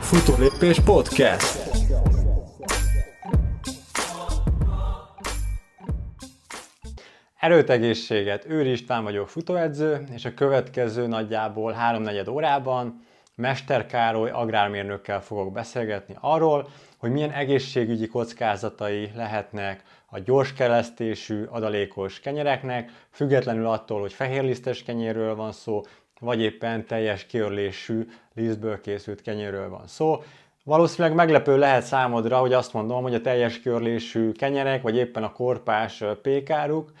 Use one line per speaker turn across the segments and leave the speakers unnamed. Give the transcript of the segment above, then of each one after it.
Futólépés Podcast.
Erőt, egészséget! Őr István vagyok, futóedző, és a következő nagyjából 3-4 órában Mester Károly agrármérnökkel fogok beszélgetni arról, hogy milyen egészségügyi kockázatai lehetnek a gyors kelesztésű adalékos kenyereknek, függetlenül attól, hogy fehérlisztes kenyérről van szó, vagy éppen teljes kiörlésű lisztből készült kenyérről van szó. Valószínűleg meglepő lehet számodra, hogy azt mondom, hogy a teljes kiörlésű kenyerek, vagy éppen a korpás pékáruk,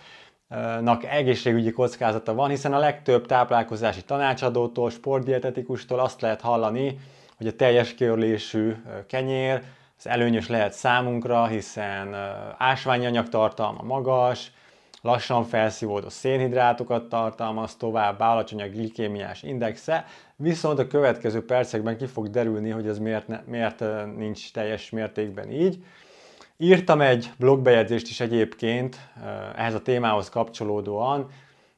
nak egészségügyi kockázata van, hiszen a legtöbb táplálkozási tanácsadótól, sportdietetikustól azt lehet hallani, hogy a teljes kiörlésű kenyér az előnyös lehet számunkra, hiszen ásványi anyagtartalma magas, lassan felszívódó szénhidrátokat tartalmaz tovább, alacsony a glikémiás indexe, viszont a következő percekben ki fog derülni, hogy ez miért, ne, miért nincs teljes mértékben így. Írtam egy blogbejegyzést is egyébként ehhez a témához kapcsolódóan,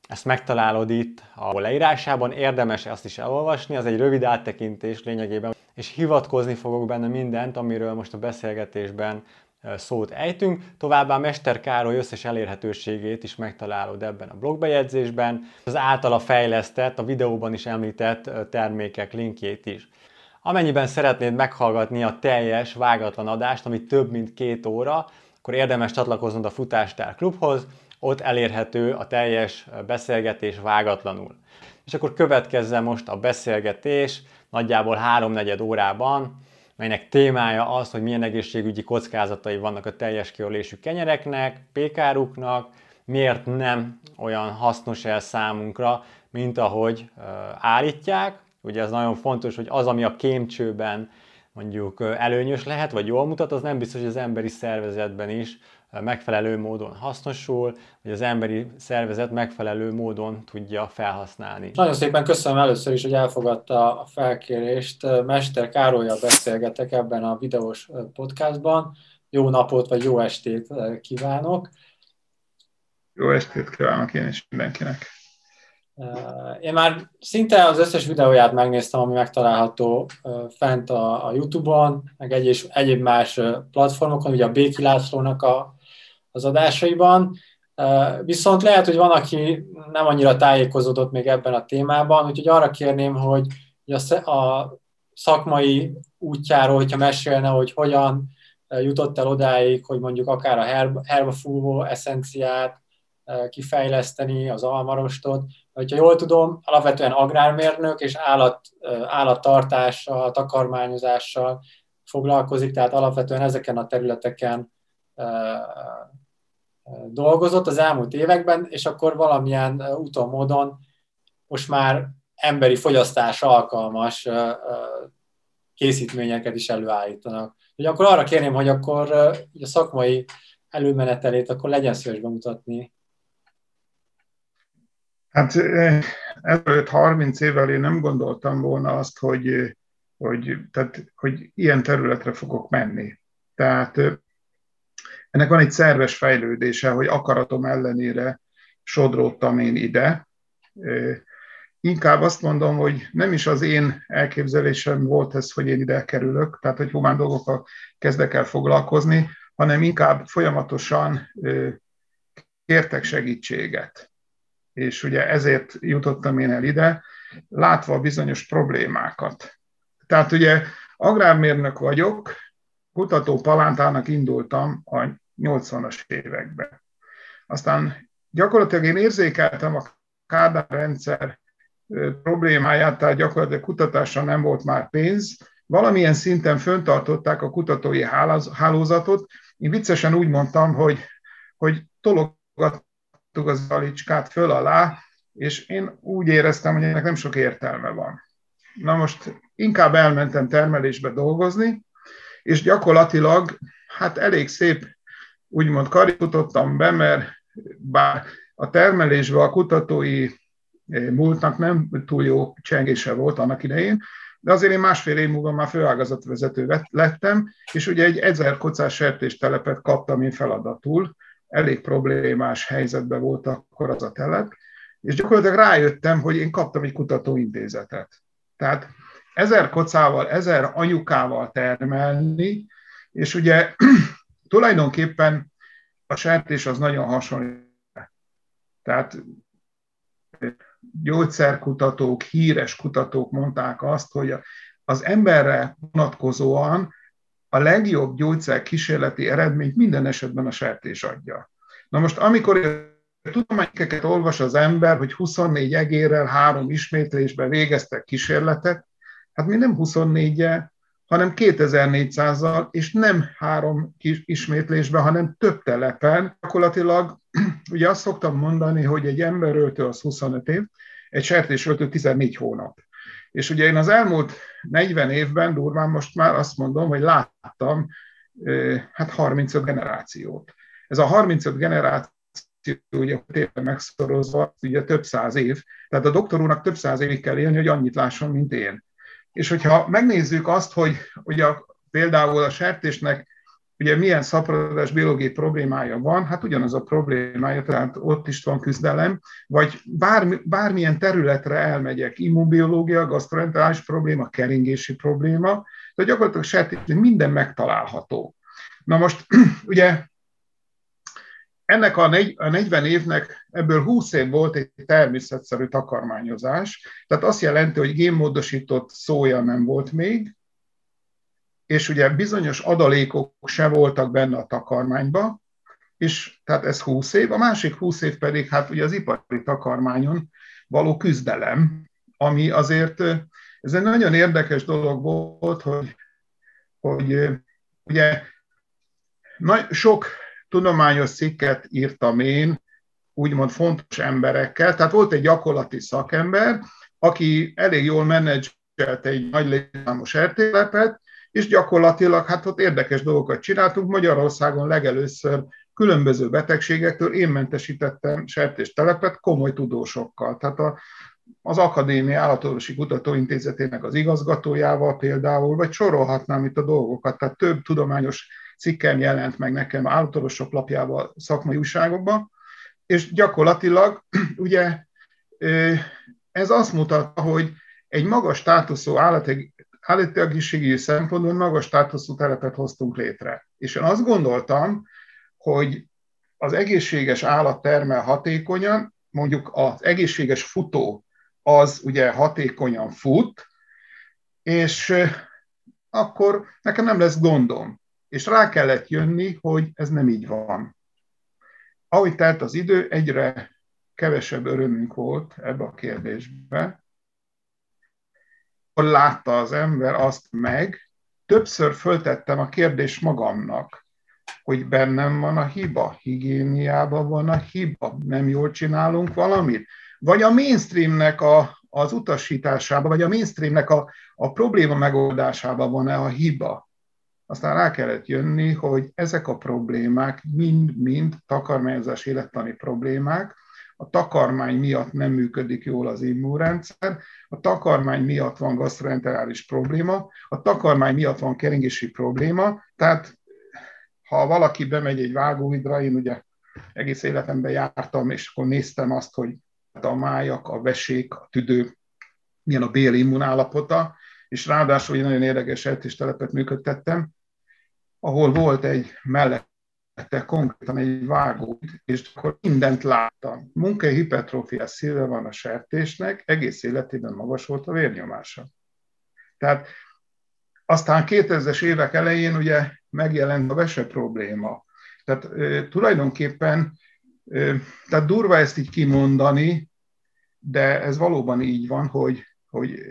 ezt megtalálod itt a leírásában, érdemes ezt is elolvasni, az egy rövid áttekintés lényegében, és hivatkozni fogok benne mindent, amiről most a beszélgetésben szót ejtünk. Továbbá Mester Károly összes elérhetőségét is megtalálod ebben a blogbejegyzésben, az általa fejlesztett, a videóban is említett termékek linkjét is. Amennyiben szeretnéd meghallgatni a teljes, vágatlan adást, ami több mint két óra, akkor érdemes csatlakoznod a Futástár Klubhoz, ott elérhető a teljes beszélgetés vágatlanul. És akkor következzen most a beszélgetés, nagyjából háromnegyed órában, melynek témája az, hogy milyen egészségügyi kockázatai vannak a teljes kiölésű kenyereknek, pékáruknak, miért nem olyan hasznos el számunkra, mint ahogy állítják, Ugye ez nagyon fontos, hogy az, ami a kémcsőben mondjuk előnyös lehet, vagy jól mutat, az nem biztos, hogy az emberi szervezetben is megfelelő módon hasznosul, hogy az emberi szervezet megfelelő módon tudja felhasználni.
Nagyon szépen köszönöm először is, hogy elfogadta a felkérést. Mester Károlyjal beszélgetek ebben a videós podcastban. Jó napot vagy jó estét kívánok!
Jó estét kívánok én is mindenkinek!
Én már szinte az összes videóját megnéztem, ami megtalálható fent a, a YouTube-on, meg egy és egyéb más platformokon, ugye a Béki Lászlónak a, az adásaiban. Viszont lehet, hogy van, aki nem annyira tájékozódott még ebben a témában, úgyhogy arra kérném, hogy a, szakmai útjáról, hogyha mesélne, hogy hogyan jutott el odáig, hogy mondjuk akár a herba, herbafúvó eszenciát kifejleszteni, az almarostot, hogyha jól tudom, alapvetően agrármérnök és állat, állattartással, takarmányozással foglalkozik, tehát alapvetően ezeken a területeken dolgozott az elmúlt években, és akkor valamilyen úton, módon most már emberi fogyasztás alkalmas készítményeket is előállítanak. Ugye akkor arra kérném, hogy akkor a szakmai előmenetelét akkor legyen szíves bemutatni
Hát ezelőtt 30 évvel én nem gondoltam volna azt, hogy, hogy, tehát, hogy ilyen területre fogok menni. Tehát ennek van egy szerves fejlődése, hogy akaratom ellenére sodródtam én ide. Inkább azt mondom, hogy nem is az én elképzelésem volt ez, hogy én ide kerülök, tehát hogy humán dolgokkal kezdek el foglalkozni, hanem inkább folyamatosan kértek segítséget és ugye ezért jutottam én el ide, látva bizonyos problémákat. Tehát ugye agrármérnök vagyok, kutató palántának indultam a 80-as években. Aztán gyakorlatilag én érzékeltem a Kádár rendszer problémáját, tehát gyakorlatilag kutatásra nem volt már pénz, valamilyen szinten föntartották a kutatói hálózatot. Én viccesen úgy mondtam, hogy, hogy tologat az alicskát föl alá, és én úgy éreztem, hogy ennek nem sok értelme van. Na most inkább elmentem termelésbe dolgozni, és gyakorlatilag hát elég szép, úgymond karikutottam be, mert bár a termelésben a kutatói eh, múltnak nem túl jó csengése volt annak idején, de azért én másfél év múlva már főágazatvezető lettem, és ugye egy ezer kocás sertéstelepet kaptam én feladatul, elég problémás helyzetben volt akkor az a telep, és gyakorlatilag rájöttem, hogy én kaptam egy kutatóintézetet. Tehát ezer kocával, ezer anyukával termelni, és ugye tulajdonképpen a sertés az nagyon hasonlít. Tehát gyógyszerkutatók, híres kutatók mondták azt, hogy az emberre vonatkozóan a legjobb gyógyszer kísérleti eredményt minden esetben a sertés adja. Na most, amikor tudományokeket olvas az ember, hogy 24 egérrel három ismétlésben végeztek kísérletet, hát mi nem 24 hanem 2400-zal, és nem három kis ismétlésben, hanem több telepen. Gyakorlatilag, ugye azt szoktam mondani, hogy egy emberöltő az 25 év, egy sertésöltő 14 hónap. És ugye én az elmúlt 40 évben, durván most már azt mondom, hogy láttam hát 35 generációt. Ez a 35 generáció ugye tényleg megszorozva, ugye több száz év. Tehát a doktor úrnak több száz évig kell élni, hogy annyit lásson, mint én. És hogyha megnézzük azt, hogy ugye például a sertésnek ugye milyen szaporodás biológiai problémája van, hát ugyanaz a problémája, tehát ott is van küzdelem, vagy bármi, bármilyen területre elmegyek, immunbiológia, gastroenterális probléma, keringési probléma, de gyakorlatilag sertés minden megtalálható. Na most ugye ennek a 40 évnek ebből 20 év volt egy természetszerű takarmányozás, tehát azt jelenti, hogy génmódosított szója nem volt még, és ugye bizonyos adalékok se voltak benne a takarmányba, és tehát ez 20 év, a másik 20 év pedig hát ugye az ipari takarmányon való küzdelem, ami azért, ez egy nagyon érdekes dolog volt, hogy, hogy ugye sok tudományos cikket írtam én, úgymond fontos emberekkel. Tehát volt egy gyakorlati szakember, aki elég jól menedzselt egy nagy létszámos ertélepet, és gyakorlatilag hát ott érdekes dolgokat csináltunk. Magyarországon legelőször különböző betegségektől én mentesítettem sertéstelepet komoly tudósokkal. Tehát a, az Akadémia Állatorvosi Kutatóintézetének az igazgatójával például, vagy sorolhatnám itt a dolgokat, tehát több tudományos cikkem jelent meg nekem állatorvosok lapjában, szakmai újságokban, és gyakorlatilag ugye ez azt mutatta, hogy egy magas státuszú állati, egészségügyi szempontból magas státuszú telepet hoztunk létre. És én azt gondoltam, hogy az egészséges állat termel hatékonyan, mondjuk az egészséges futó az ugye hatékonyan fut, és akkor nekem nem lesz gondom. És rá kellett jönni, hogy ez nem így van. Ahogy telt az idő, egyre kevesebb örömünk volt ebbe a kérdésbe. Akkor látta az ember azt meg, többször föltettem a kérdést magamnak, hogy bennem van a hiba, higiéniában van a hiba, nem jól csinálunk valamit, vagy a mainstreamnek a, az utasításában, vagy a mainstreamnek a, a probléma megoldásában van-e a hiba. Aztán rá kellett jönni, hogy ezek a problémák mind-mind takarmányozás élettani problémák, a takarmány miatt nem működik jól az immunrendszer, a takarmány miatt van gastroenterális probléma, a takarmány miatt van keringési probléma, tehát ha valaki bemegy egy vágóhidra, én ugye egész életemben jártam, és akkor néztem azt, hogy a májak, a vesék, a tüdő, milyen a béli immunállapota, és ráadásul egy nagyon érdekes telepet működtettem, ahol volt egy mellette konkrétan egy vágó, és akkor mindent láttam. Munkai hipertrófia szíve van a sertésnek, egész életében magas volt a vérnyomása. Tehát aztán 2000-es évek elején ugye megjelent a vese probléma. Tehát e, tulajdonképpen, e, tehát durva ezt így kimondani, de ez valóban így van, hogy, hogy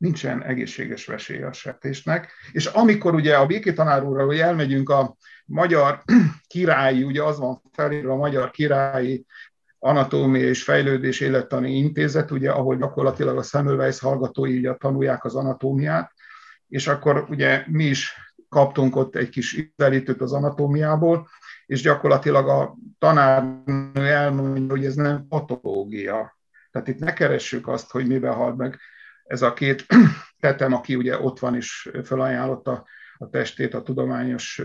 nincsen egészséges vesély a sertésnek. És amikor ugye a Béki tanár úrral, hogy elmegyünk a magyar királyi, ugye az van felírva a magyar királyi anatómia és fejlődés élettani intézet, ugye, ahol gyakorlatilag a Semmelweis hallgatói ugye tanulják az anatómiát, és akkor ugye mi is kaptunk ott egy kis ízelítőt az anatómiából, és gyakorlatilag a tanárnő elmondja, hogy ez nem patológia. Tehát itt ne keressük azt, hogy miben halt meg ez a két tetem, aki ugye ott van és felajánlotta a testét a tudományos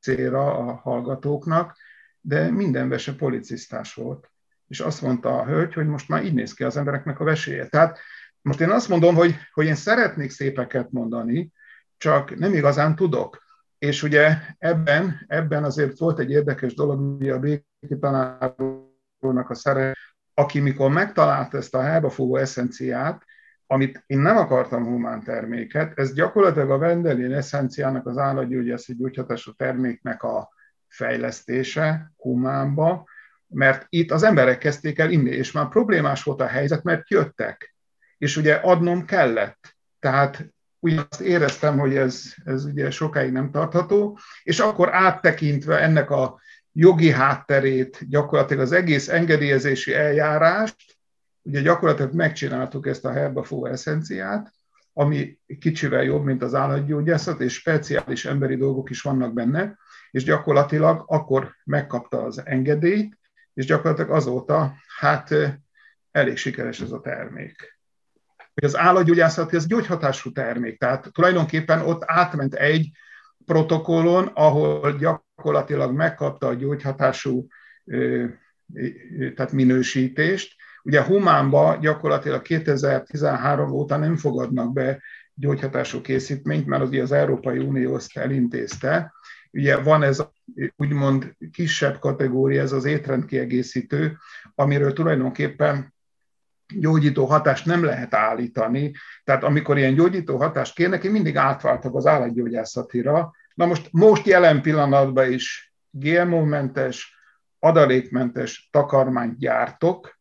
célra a hallgatóknak, de minden vese policisztás volt. És azt mondta a hölgy, hogy most már így néz ki az embereknek a veséje. Tehát most én azt mondom, hogy, hogy én szeretnék szépeket mondani, csak nem igazán tudok. És ugye ebben, ebben azért volt egy érdekes dolog, hogy a béki tanárónak a szere, aki mikor megtalálta ezt a helybafogó eszenciát, amit én nem akartam humán terméket, ez gyakorlatilag a Vendelin eszenciának az állatgyógyászati gyógyhatású terméknek a fejlesztése humánba, mert itt az emberek kezdték el inni, és már problémás volt a helyzet, mert jöttek, és ugye adnom kellett. Tehát úgy azt éreztem, hogy ez, ez ugye sokáig nem tartható, és akkor áttekintve ennek a jogi hátterét, gyakorlatilag az egész engedélyezési eljárást, ugye gyakorlatilag megcsináltuk ezt a herbafó eszenciát, ami kicsivel jobb, mint az állatgyógyászat, és speciális emberi dolgok is vannak benne, és gyakorlatilag akkor megkapta az engedélyt, és gyakorlatilag azóta hát elég sikeres ez a termék. Hogy az állatgyógyászat ez gyógyhatású termék, tehát tulajdonképpen ott átment egy protokollon, ahol gyakorlatilag megkapta a gyógyhatású tehát minősítést. Ugye Humánba gyakorlatilag 2013 óta nem fogadnak be gyógyhatású készítményt, mert az, az Európai Unió ezt elintézte, Ugye van ez úgymond kisebb kategória, ez az étrendkiegészítő, amiről tulajdonképpen gyógyító hatást nem lehet állítani. Tehát amikor ilyen gyógyító hatást kérnek, én mindig átváltak az állatgyógyászatira. Na most, most jelen pillanatban is GMO-mentes, adalékmentes takarmányt gyártok,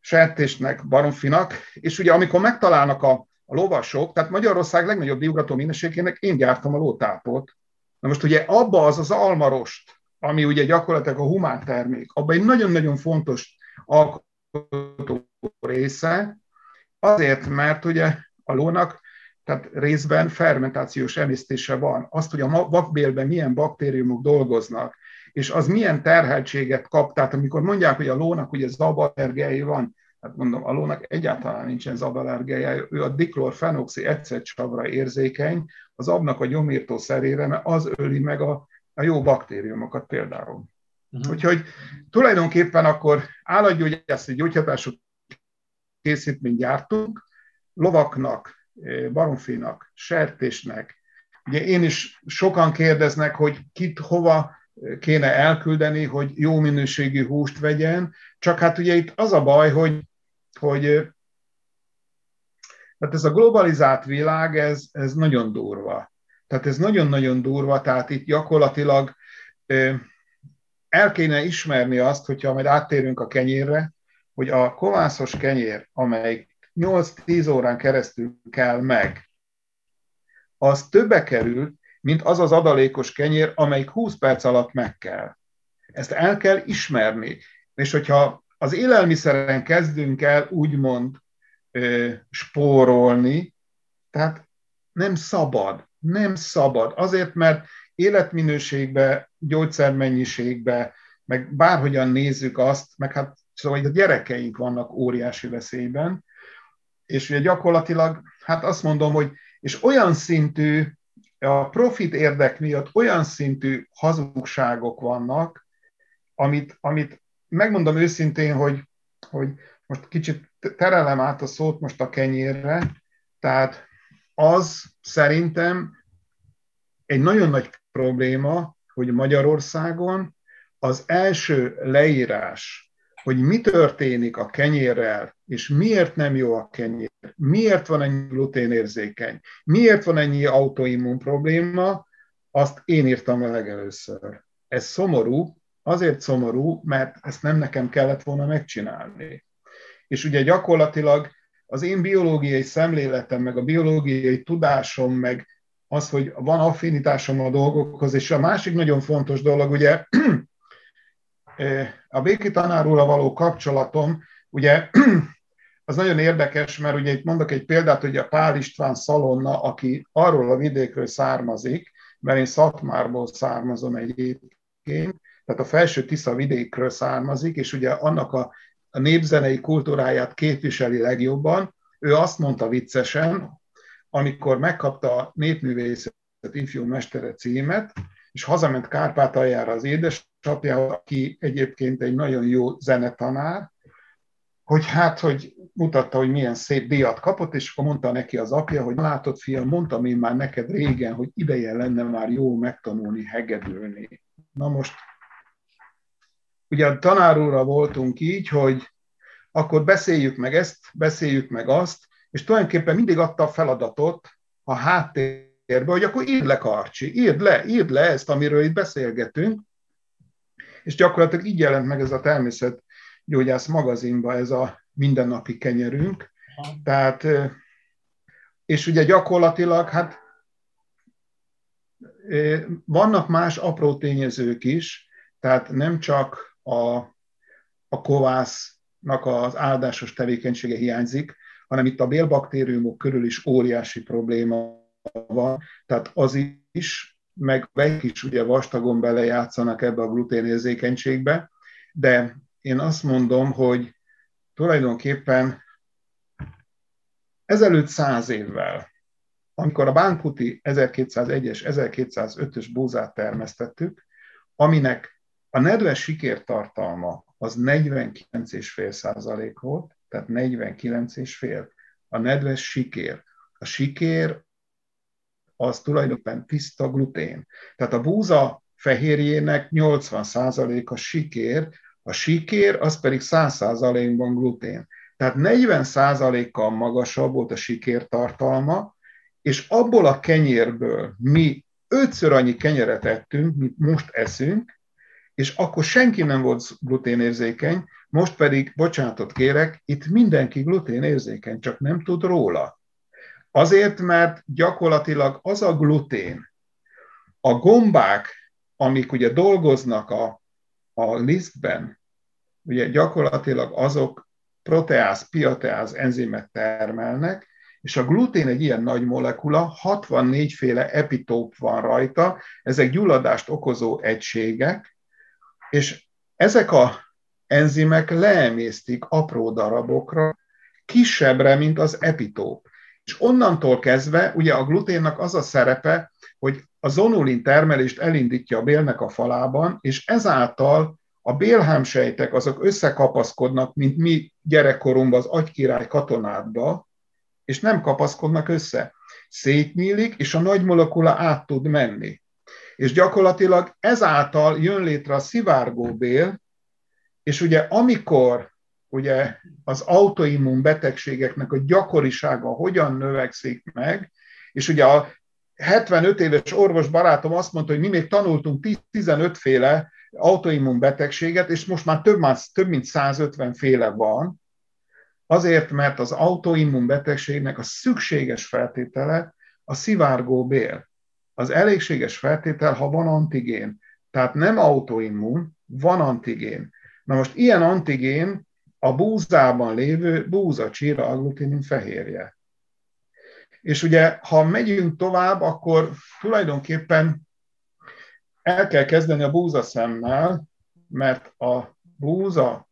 sertésnek, baromfinak, és ugye amikor megtalálnak a, a lovasok, tehát Magyarország legnagyobb diugató minőségének én gyártom a lótápot, Na most ugye abba az az almarost, ami ugye gyakorlatilag a humán termék, abban egy nagyon-nagyon fontos alkotó része, azért, mert ugye a lónak tehát részben fermentációs emésztése van. Azt, hogy a vakbélben milyen baktériumok dolgoznak, és az milyen terheltséget kap, tehát amikor mondják, hogy a lónak ugye zaballergiái van, hát mondom, a lónak egyáltalán nincsen zaballergiája, ő a diklorfenoxi egyszercsavra érzékeny, az abnak a gyomírtó szerére, mert az öli meg a, a jó baktériumokat például. Uh-huh. Úgyhogy tulajdonképpen akkor állatgyógyászati gyógyhatású készítményt gyártunk, lovaknak, baromfinak, sertésnek. Ugye én is sokan kérdeznek, hogy kit hova kéne elküldeni, hogy jó minőségű húst vegyen, csak hát ugye itt az a baj, hogy, hogy eh, tehát ez a globalizált világ, ez, ez nagyon durva. Tehát ez nagyon-nagyon durva, tehát itt gyakorlatilag el kéne ismerni azt, hogyha majd áttérünk a kenyérre, hogy a kovászos kenyér, amely 8-10 órán keresztül kell meg, az többe kerül, mint az az adalékos kenyér, amelyik 20 perc alatt meg kell. Ezt el kell ismerni. És hogyha az élelmiszeren kezdünk el úgymond spórolni, tehát nem szabad, nem szabad. Azért, mert életminőségbe, gyógyszermennyiségbe, meg bárhogyan nézzük azt, meg hát szóval a gyerekeink vannak óriási veszélyben, és ugye gyakorlatilag, hát azt mondom, hogy és olyan szintű, a profit érdek miatt olyan szintű hazugságok vannak, amit, amit megmondom őszintén, hogy, hogy most kicsit terelem át a szót most a kenyérre, tehát az szerintem egy nagyon nagy probléma, hogy Magyarországon az első leírás, hogy mi történik a kenyérrel, és miért nem jó a kenyér, miért van ennyi gluténérzékeny, miért van ennyi autoimmun probléma, azt én írtam a legelőször. Ez szomorú, azért szomorú, mert ezt nem nekem kellett volna megcsinálni. És ugye gyakorlatilag az én biológiai szemléletem, meg a biológiai tudásom, meg az, hogy van affinitásom a dolgokhoz, és a másik nagyon fontos dolog, ugye a béki tanárról való kapcsolatom, ugye az nagyon érdekes, mert ugye itt mondok egy példát, hogy a Pál István Szalonna, aki arról a vidékről származik, mert én Szatmárból származom egyébként, tehát a felső Tisza vidékről származik, és ugye annak a a népzenei kultúráját képviseli legjobban. Ő azt mondta viccesen, amikor megkapta a népművészet ifjú mestere címet, és hazament Kárpátaljára az édesapja, aki egyébként egy nagyon jó zenetanár, hogy hát, hogy mutatta, hogy milyen szép díjat kapott, és akkor mondta neki az apja, hogy látod, fiam, mondtam én már neked régen, hogy ideje lenne már jó megtanulni hegedülni. Na most, ugye a tanárúra voltunk így, hogy akkor beszéljük meg ezt, beszéljük meg azt, és tulajdonképpen mindig adta a feladatot a háttérbe, hogy akkor írd le, Karcsi, írd le, írd le ezt, amiről itt beszélgetünk, és gyakorlatilag így jelent meg ez a természetgyógyász magazinba ez a mindennapi kenyerünk. Tehát, és ugye gyakorlatilag, hát vannak más apró tényezők is, tehát nem csak a, a kovásznak az áldásos tevékenysége hiányzik, hanem itt a bélbaktériumok körül is óriási probléma van, tehát az is, meg vegyek is ugye vastagon belejátszanak ebbe a gluténérzékenységbe, de én azt mondom, hogy tulajdonképpen ezelőtt száz évvel, amikor a Bánkuti 1201-es, 1205-ös búzát termesztettük, aminek a nedves sikértartalma az 49,5 százalék volt, tehát 49,5 a nedves sikér. A sikér az tulajdonképpen tiszta glutén. Tehát a búza fehérjének 80% a sikér, a sikér az pedig 100% ban glutén. Tehát 40% kal magasabb volt a sikér tartalma, és abból a kenyérből mi ötször annyi kenyeret ettünk, mint most eszünk, és akkor senki nem volt gluténérzékeny, most pedig, bocsánatot kérek, itt mindenki gluténérzékeny, csak nem tud róla. Azért, mert gyakorlatilag az a glutén, a gombák, amik ugye dolgoznak a, a lisztben, ugye gyakorlatilag azok proteáz, piateáz enzimet termelnek, és a glutén egy ilyen nagy molekula, 64 féle epitóp van rajta, ezek gyulladást okozó egységek, és ezek a enzimek leemésztik apró darabokra, kisebbre, mint az epitóp. És onnantól kezdve, ugye a gluténnak az a szerepe, hogy a zonulin termelést elindítja a bélnek a falában, és ezáltal a bélhámsejtek azok összekapaszkodnak, mint mi gyerekkorunkban az agykirály katonádba, és nem kapaszkodnak össze. Szétnyílik, és a nagy molekula át tud menni. És gyakorlatilag ezáltal jön létre a szivárgó bél, és ugye amikor ugye az autoimmun betegségeknek a gyakorisága hogyan növekszik meg, és ugye a 75 éves orvos barátom azt mondta, hogy mi még tanultunk 15 féle autoimmun betegséget, és most már több, több mint 150 féle van, azért, mert az autoimmun betegségnek a szükséges feltétele a szivárgó bél. Az elégséges feltétel, ha van antigén, tehát nem autoimmun, van antigén. Na most ilyen antigén a búzában lévő búzacsíra agglutinin fehérje. És ugye, ha megyünk tovább, akkor tulajdonképpen el kell kezdeni a búza szemmel, mert a búza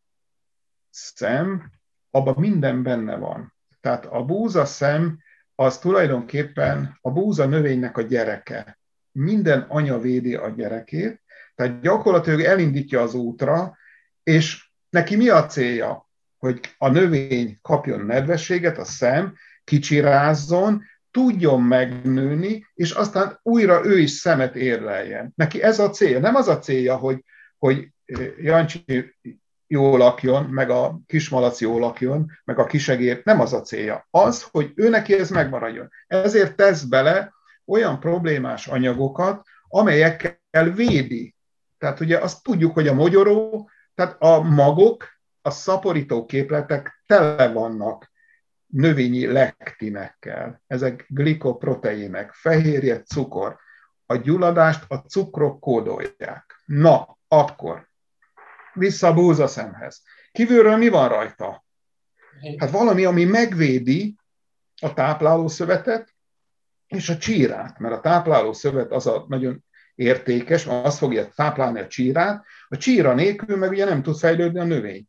szem, abban minden benne van. Tehát a búza szem az tulajdonképpen a búza növénynek a gyereke. Minden anya védi a gyerekét, tehát gyakorlatilag elindítja az útra, és neki mi a célja? Hogy a növény kapjon nedvességet, a szem, kicsirázzon, tudjon megnőni, és aztán újra ő is szemet érleljen. Neki ez a célja. Nem az a célja, hogy, hogy eh, Jancsi jól lakjon, meg a kismalac jól lakjon, meg a kisegér, nem az a célja. Az, hogy ő neki ez megmaradjon. Ezért tesz bele olyan problémás anyagokat, amelyekkel védi. Tehát ugye azt tudjuk, hogy a mogyoró tehát a magok, a szaporító képletek tele vannak növényi lektinekkel. Ezek glikoproteinek, fehérje, cukor. A gyulladást a cukrok kódolják. Na, akkor vissza a búzaszemhez. Kívülről mi van rajta? Hát valami, ami megvédi a táplálószövetet és a csírát, mert a táplálószövet az a nagyon értékes, azt fogja táplálni a csírát, a csíra nélkül meg ugye nem tud fejlődni a növény.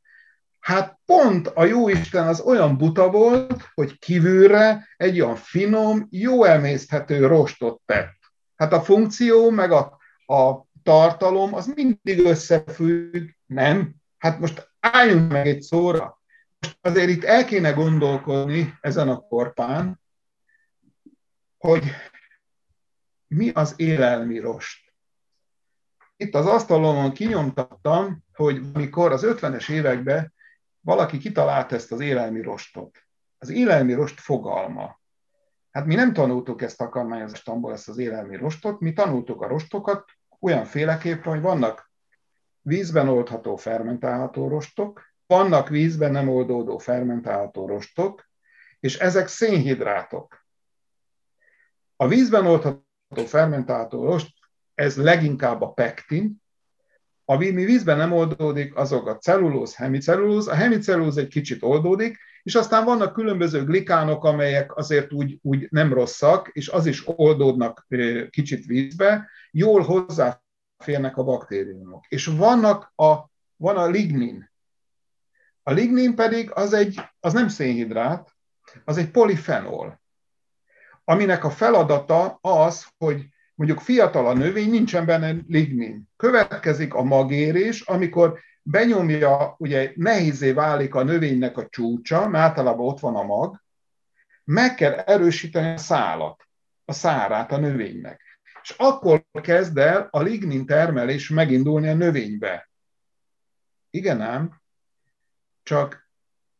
Hát pont a jóisten az olyan buta volt, hogy kívülre egy olyan finom, jó emészthető rostot tett. Hát a funkció meg a, a tartalom az mindig összefügg, nem? Hát most álljunk meg egy szóra. azért itt el kéne gondolkodni ezen a korpán, hogy mi az élelmi rost. Itt az asztalon kinyomtattam, hogy mikor az 50-es években valaki kitalálta ezt az élelmi rostot. Az élelmi rost fogalma. Hát mi nem tanultuk ezt takarmányozástamból, ezt az élelmi rostot, mi tanultuk a rostokat olyan féleképpen, hogy vannak vízben oldható fermentálható rostok, vannak vízben nem oldódó fermentálható rostok, és ezek szénhidrátok. A vízben oldható fermentálható rost, ez leginkább a pektin, ami vízben nem oldódik, azok a cellulóz, hemicellulóz. A hemicellulóz egy kicsit oldódik, és aztán vannak különböző glikánok, amelyek azért úgy, úgy nem rosszak, és az is oldódnak kicsit vízbe, jól hozzáférnek a baktériumok. És vannak a, van a lignin. A lignin pedig az, egy, az nem szénhidrát, az egy polifenol, aminek a feladata az, hogy mondjuk fiatal a növény, nincsen benne lignin. Következik a magérés, amikor benyomja, ugye nehézé válik a növénynek a csúcsa, mert általában ott van a mag, meg kell erősíteni a szálat, a szárát a növénynek. És akkor kezd el a lignin termelés megindulni a növénybe. Igen ám, csak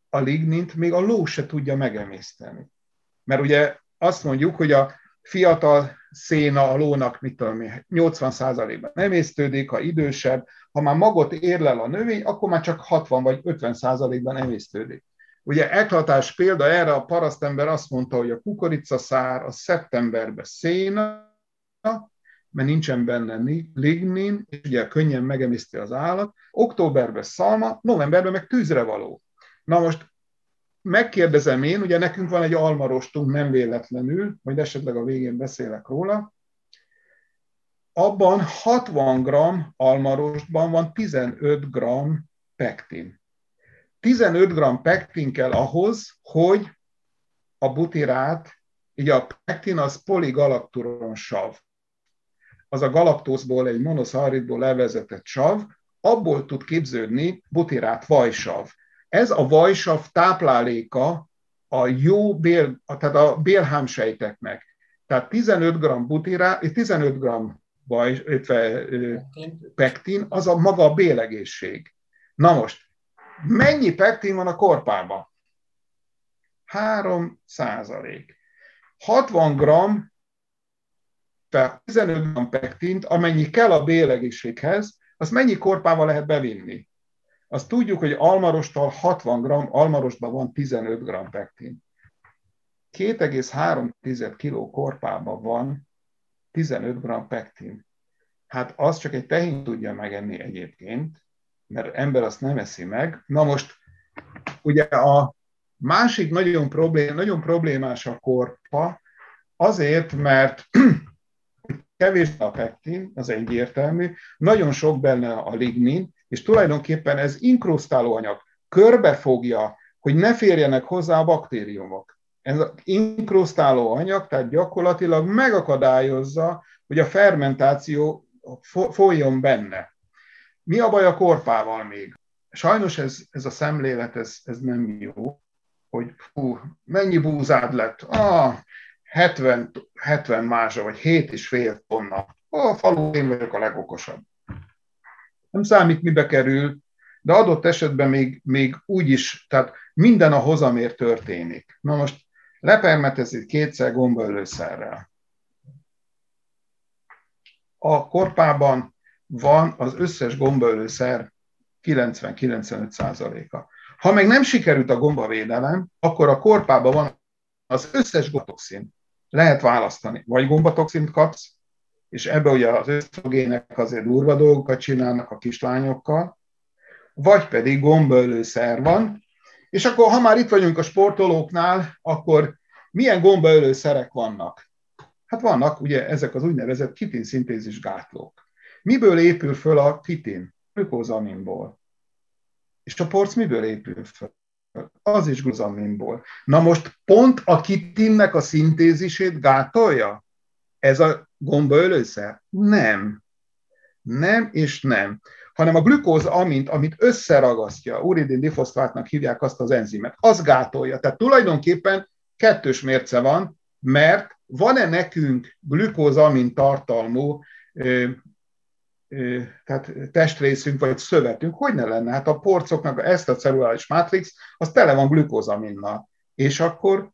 a lignint még a ló se tudja megemészteni. Mert ugye azt mondjuk, hogy a fiatal széna a lónak, mit tudom én, 80%-ban nem észtődik, ha idősebb, ha már magot érlel a növény, akkor már csak 60 vagy 50%-ban emésztődik. Ugye eklatás példa erre a parasztember azt mondta, hogy a kukoricaszár a szeptemberben széna, mert nincsen benne lignin, és ugye könnyen megemészti az állat, októberben szalma, novemberben meg tűzre való. Na most megkérdezem én, ugye nekünk van egy almarostunk nem véletlenül, majd esetleg a végén beszélek róla, abban 60 g almarostban van 15 g pektin. 15 g pektin kell ahhoz, hogy a butirát, így a pektin az poligalakturon sav. Az a galaktózból, egy monoszaharidból levezetett sav, abból tud képződni butirát vajsav. Ez a vajsav tápláléka a jó bél, tehát a bélhámsejteknek. Tehát 15 g butirá, 15 g vaj, illetve pektin, az a maga a bélegészség. Na most, mennyi pektin van a korpában? 3 százalék. 60 g, tehát 15 g pektint, amennyi kell a bélegészséghez, azt mennyi korpával lehet bevinni? Azt tudjuk, hogy almarostal 60 g, almarostban van 15 g pektin. 2,3 kg korpában van 15 g pektin. Hát az csak egy tehén tudja megenni egyébként, mert ember azt nem eszi meg. Na most ugye a másik nagyon, problém, nagyon problémás a korpa, azért, mert kevés a pektin, az egyértelmű, nagyon sok benne a lignin, és tulajdonképpen ez inkrusztáló anyag, körbefogja, hogy ne férjenek hozzá a baktériumok. Ez inkrusztáló anyag, tehát gyakorlatilag megakadályozza, hogy a fermentáció folyjon benne. Mi a baj a korpával még? Sajnos ez, ez a szemlélet, ez, ez nem jó, hogy hú, mennyi búzád lett? Ah, 70, 70 mázsa, vagy 7 és fél tonna. A falu én vagyok a legokosabb nem számít, mibe kerül, de adott esetben még, még úgy is, tehát minden a hozamért történik. Na most lepermetezik kétszer gombaölőszerrel. A korpában van az összes gombaölőszer 90-95 a Ha meg nem sikerült a gombavédelem, akkor a korpában van az összes gombotoxin. Lehet választani. Vagy gombatoxint kapsz, és ebbe ugye az ösztrogének azért durva dolgokat csinálnak a kislányokkal, vagy pedig gombaölőszer van, és akkor, ha már itt vagyunk a sportolóknál, akkor milyen gombaölőszerek vannak? Hát vannak ugye ezek az úgynevezett kitin szintézis gátlók. Miből épül föl a kitin? Glukózaminból. És a porc miből épül föl? Az is gluzaminból. Na most pont a kitinnek a szintézisét gátolja? Ez a gombaölőszer? Nem. Nem és nem. hanem a glükóz amint, amit összeragasztja, uridin difoszfátnak hívják azt az enzimet, az gátolja. Tehát tulajdonképpen kettős mérce van, mert van-e nekünk glükózamin tartalmú ö, ö, tehát testrészünk vagy szövetünk, hogy ne lenne? Hát a porcoknak ezt a celluláris mátrix, az tele van glükózaminnal. És akkor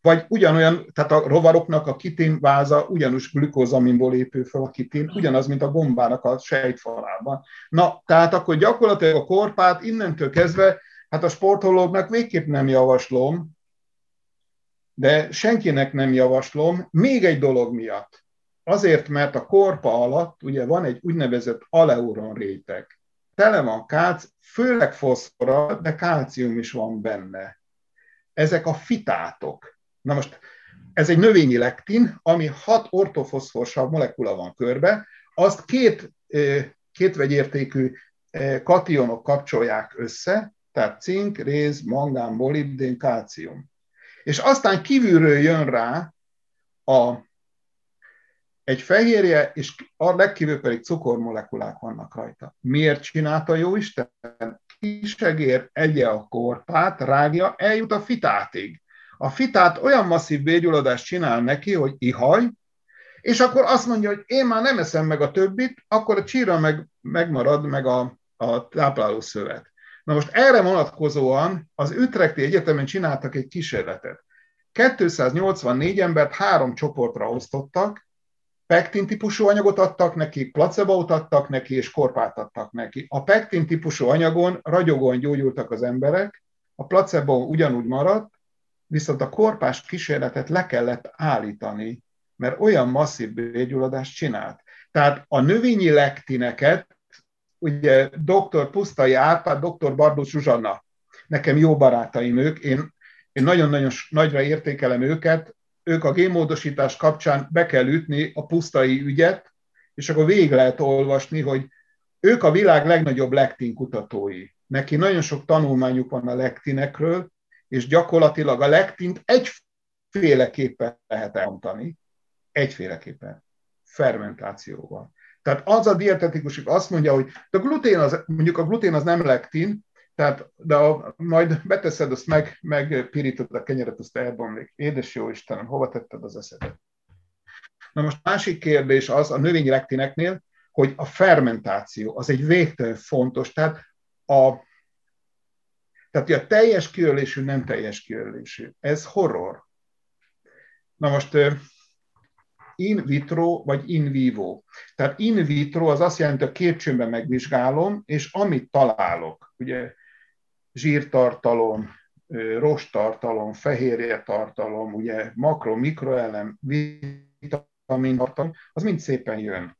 vagy ugyanolyan, tehát a rovaroknak a kitin váza ugyanúgy glükózaminból épül fel a kitin, ugyanaz, mint a gombának a sejtfalában. Na, tehát akkor gyakorlatilag a korpát innentől kezdve, hát a sportolóknak végképp nem javaslom, de senkinek nem javaslom, még egy dolog miatt. Azért, mert a korpa alatt ugye van egy úgynevezett aleuron réteg. Tele van kálc, főleg foszfora, de kálcium is van benne. Ezek a fitátok. Na most ez egy növényi lektin, ami hat ortofoszforsav molekula van körbe, azt két, két vegyértékű kationok kapcsolják össze, tehát cink, réz, mangán, molibdén, kálcium és aztán kívülről jön rá a, egy fehérje, és a legkívül pedig cukormolekulák vannak rajta. Miért csinálta jó Isten? Kisegér egye a korpát, rágja, eljut a fitátig. A fitát olyan masszív bérgyulladást csinál neki, hogy ihaj, és akkor azt mondja, hogy én már nem eszem meg a többit, akkor a csíra meg, megmarad, meg a, a táplálószövet. Na most erre vonatkozóan az Ütrechti Egyetemen csináltak egy kísérletet. 284 embert három csoportra osztottak, pektin típusú anyagot adtak neki, placebót adtak neki, és korpát adtak neki. A pektin típusú anyagon ragyogóan gyógyultak az emberek, a placebo ugyanúgy maradt, viszont a korpás kísérletet le kellett állítani, mert olyan masszív bérgyulladást csinált. Tehát a növényi lektineket ugye dr. Pusztai Árpád, dr. Bardó Zsuzsanna, nekem jó barátaim ők, én, én nagyon-nagyon nagyra értékelem őket, ők a génmódosítás kapcsán be kell ütni a pusztai ügyet, és akkor végig lehet olvasni, hogy ők a világ legnagyobb lektin kutatói. Neki nagyon sok tanulmányuk van a lektinekről, és gyakorlatilag a lektint egyféleképpen lehet elmondani, egyféleképpen, fermentációval. Tehát az a dietetikus, azt mondja, hogy a glutén az, mondjuk a glutén az nem lektin, tehát, de a, majd beteszed, azt meg, megpirítod a kenyeret, azt elbomlik. Édes jó Istenem, hova tetted az eszedet? Na most másik kérdés az a növényi lektineknél, hogy a fermentáció az egy végtelen fontos, tehát a, tehát a teljes kiölésű, nem teljes kiölésű. Ez horror. Na most in vitro vagy in vivo. Tehát in vitro az azt jelenti, hogy a képcsőben megvizsgálom, és amit találok, ugye zsírtartalom, rostartalom, fehérje tartalom, ugye makro, mikroelem, vitamin tartalom, az mind szépen jön.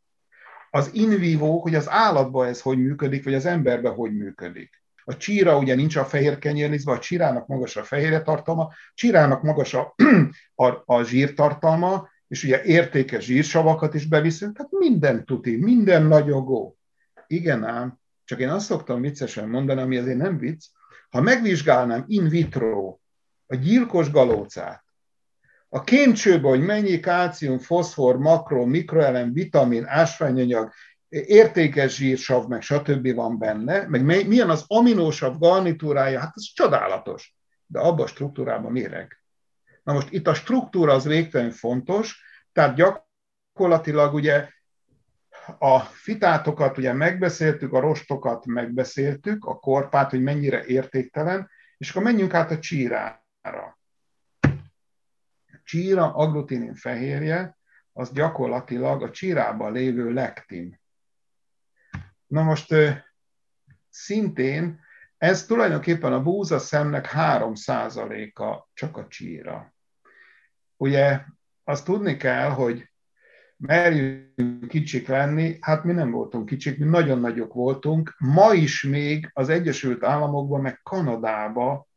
Az in vivo, hogy az állatban ez hogy működik, vagy az emberben hogy működik. A csíra ugye nincs a fehér kenyérlizve, a csirának magas a fehérje tartalma, csirának magas a, a, a zsírtartalma, és ugye értékes zsírsavakat is beviszünk, tehát minden tuti, minden nagyogó. Igen ám, csak én azt szoktam viccesen mondani, ami azért nem vicc, ha megvizsgálnám in vitro a gyilkos galócát, a kémcsőben, hogy mennyi kálcium, foszfor, makro, mikroelem, vitamin, ásványanyag, értékes zsírsav, meg stb. van benne, meg milyen az aminósav garnitúrája, hát ez csodálatos. De abban a struktúrában méreg. Na most itt a struktúra az végtelen fontos, tehát gyakorlatilag ugye a fitátokat ugye megbeszéltük, a rostokat megbeszéltük, a korpát, hogy mennyire értéktelen, és akkor menjünk át a csírára. A csíra agglutinin fehérje, az gyakorlatilag a csírában lévő lektin. Na most szintén ez tulajdonképpen a búza szemnek 3%-a csak a csíra. Ugye azt tudni kell, hogy merjünk kicsik lenni, hát mi nem voltunk kicsik, mi nagyon nagyok voltunk. Ma is még az Egyesült Államokban, meg Kanadába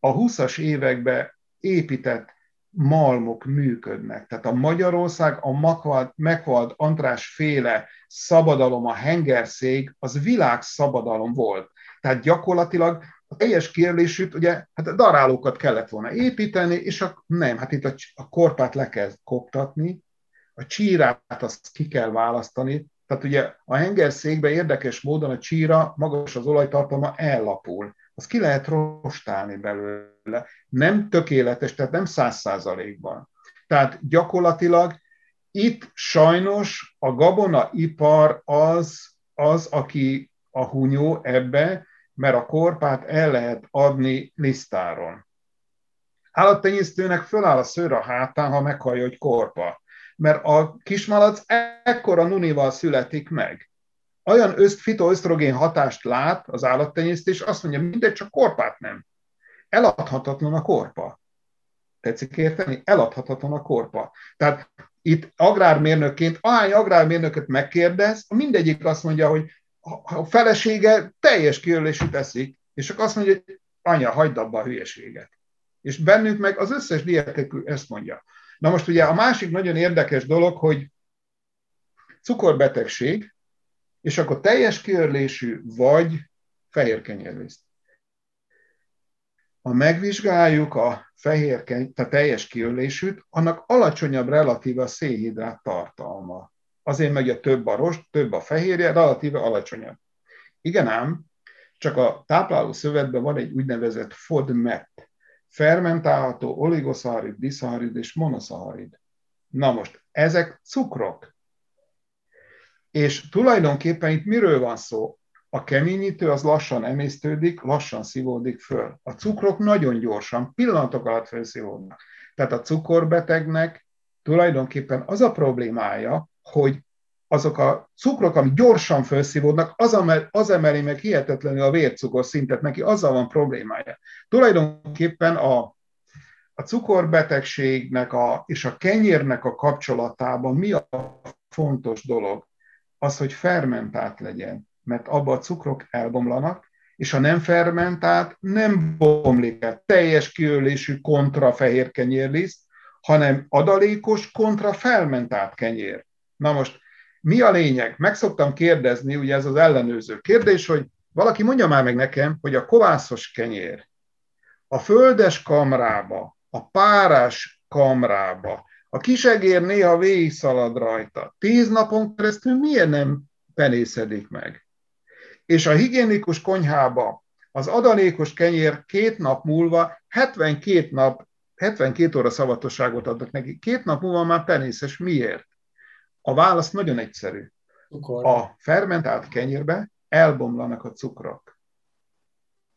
a 20-as években épített malmok működnek. Tehát a Magyarország, a Megvald András féle szabadalom, a hengerszék, az világszabadalom volt. Tehát gyakorlatilag a teljes kérlésűt, ugye, hát darálókat kellett volna építeni, és a, nem, hát itt a, a korpát le kell koptatni, a csírát azt ki kell választani, Tehát ugye a hengerszékbe érdekes módon a csíra, magas az olajtartalma ellapul. Az ki lehet rostálni belőle. Nem tökéletes, tehát nem száz százalékban. Tehát gyakorlatilag itt sajnos a gabonaipar az, az, aki a hunyó ebbe, mert a korpát el lehet adni lisztáron. Állattenyésztőnek föláll a szőr a hátán, ha meghallja, hogy korpa. Mert a kismalac ekkora nunival születik meg. Olyan öszt, fitoösztrogén hatást lát az állattenyésztés, azt mondja, mindegy, csak korpát nem. Eladhatatlan a korpa. Tetszik érteni? Eladhatatlan a korpa. Tehát itt agrármérnökként, ahány agrármérnököt megkérdez, mindegyik azt mondja, hogy a felesége teljes kiölésű teszik, és csak azt mondja, hogy anya, hagyd abba a hülyeséget. És bennünk meg az összes dietekű ezt mondja. Na most ugye a másik nagyon érdekes dolog, hogy cukorbetegség, és akkor teljes kiörlésű vagy fehér kenyérliszt. Ha megvizsgáljuk a fehér tehát teljes kiörlésűt, annak alacsonyabb relatíve a szénhidrát tartalma. Azért megy a több a rost, több a fehérje, relatíve alacsonyabb. Igen ám, csak a tápláló szövetben van egy úgynevezett FODMAP, fermentálható oligoszaharid, diszaharid és monoszaharid. Na most, ezek cukrok. És tulajdonképpen itt miről van szó? A keményítő az lassan emésztődik, lassan szívódik föl. A cukrok nagyon gyorsan, pillanatok alatt felszívódnak. Tehát a cukorbetegnek tulajdonképpen az a problémája, hogy azok a cukrok, amik gyorsan felszívódnak, az, emel, az emeli meg hihetetlenül a vércukor szintet, neki azzal van problémája. Tulajdonképpen a, a cukorbetegségnek a, és a kenyérnek a kapcsolatában mi a fontos dolog? Az, hogy fermentált legyen, mert abban a cukrok elbomlanak, és ha nem fermentált, nem bomlik el teljes kiölésű kontra fehér kenyérliszt, hanem adalékos kontra fermentált kenyér. Na most mi a lényeg? Meg szoktam kérdezni, ugye ez az ellenőző kérdés, hogy valaki mondja már meg nekem, hogy a kovászos kenyér a földes kamrába, a párás kamrába, a kisegér néha végigszalad rajta. Tíz napon keresztül miért nem penészedik meg? És a higiénikus konyhába az adalékos kenyér két nap múlva 72 nap 72 óra szavatosságot adnak neki. Két nap múlva már penészes. Miért? A válasz nagyon egyszerű. Cukor. A fermentált kenyérbe elbomlanak a cukrok.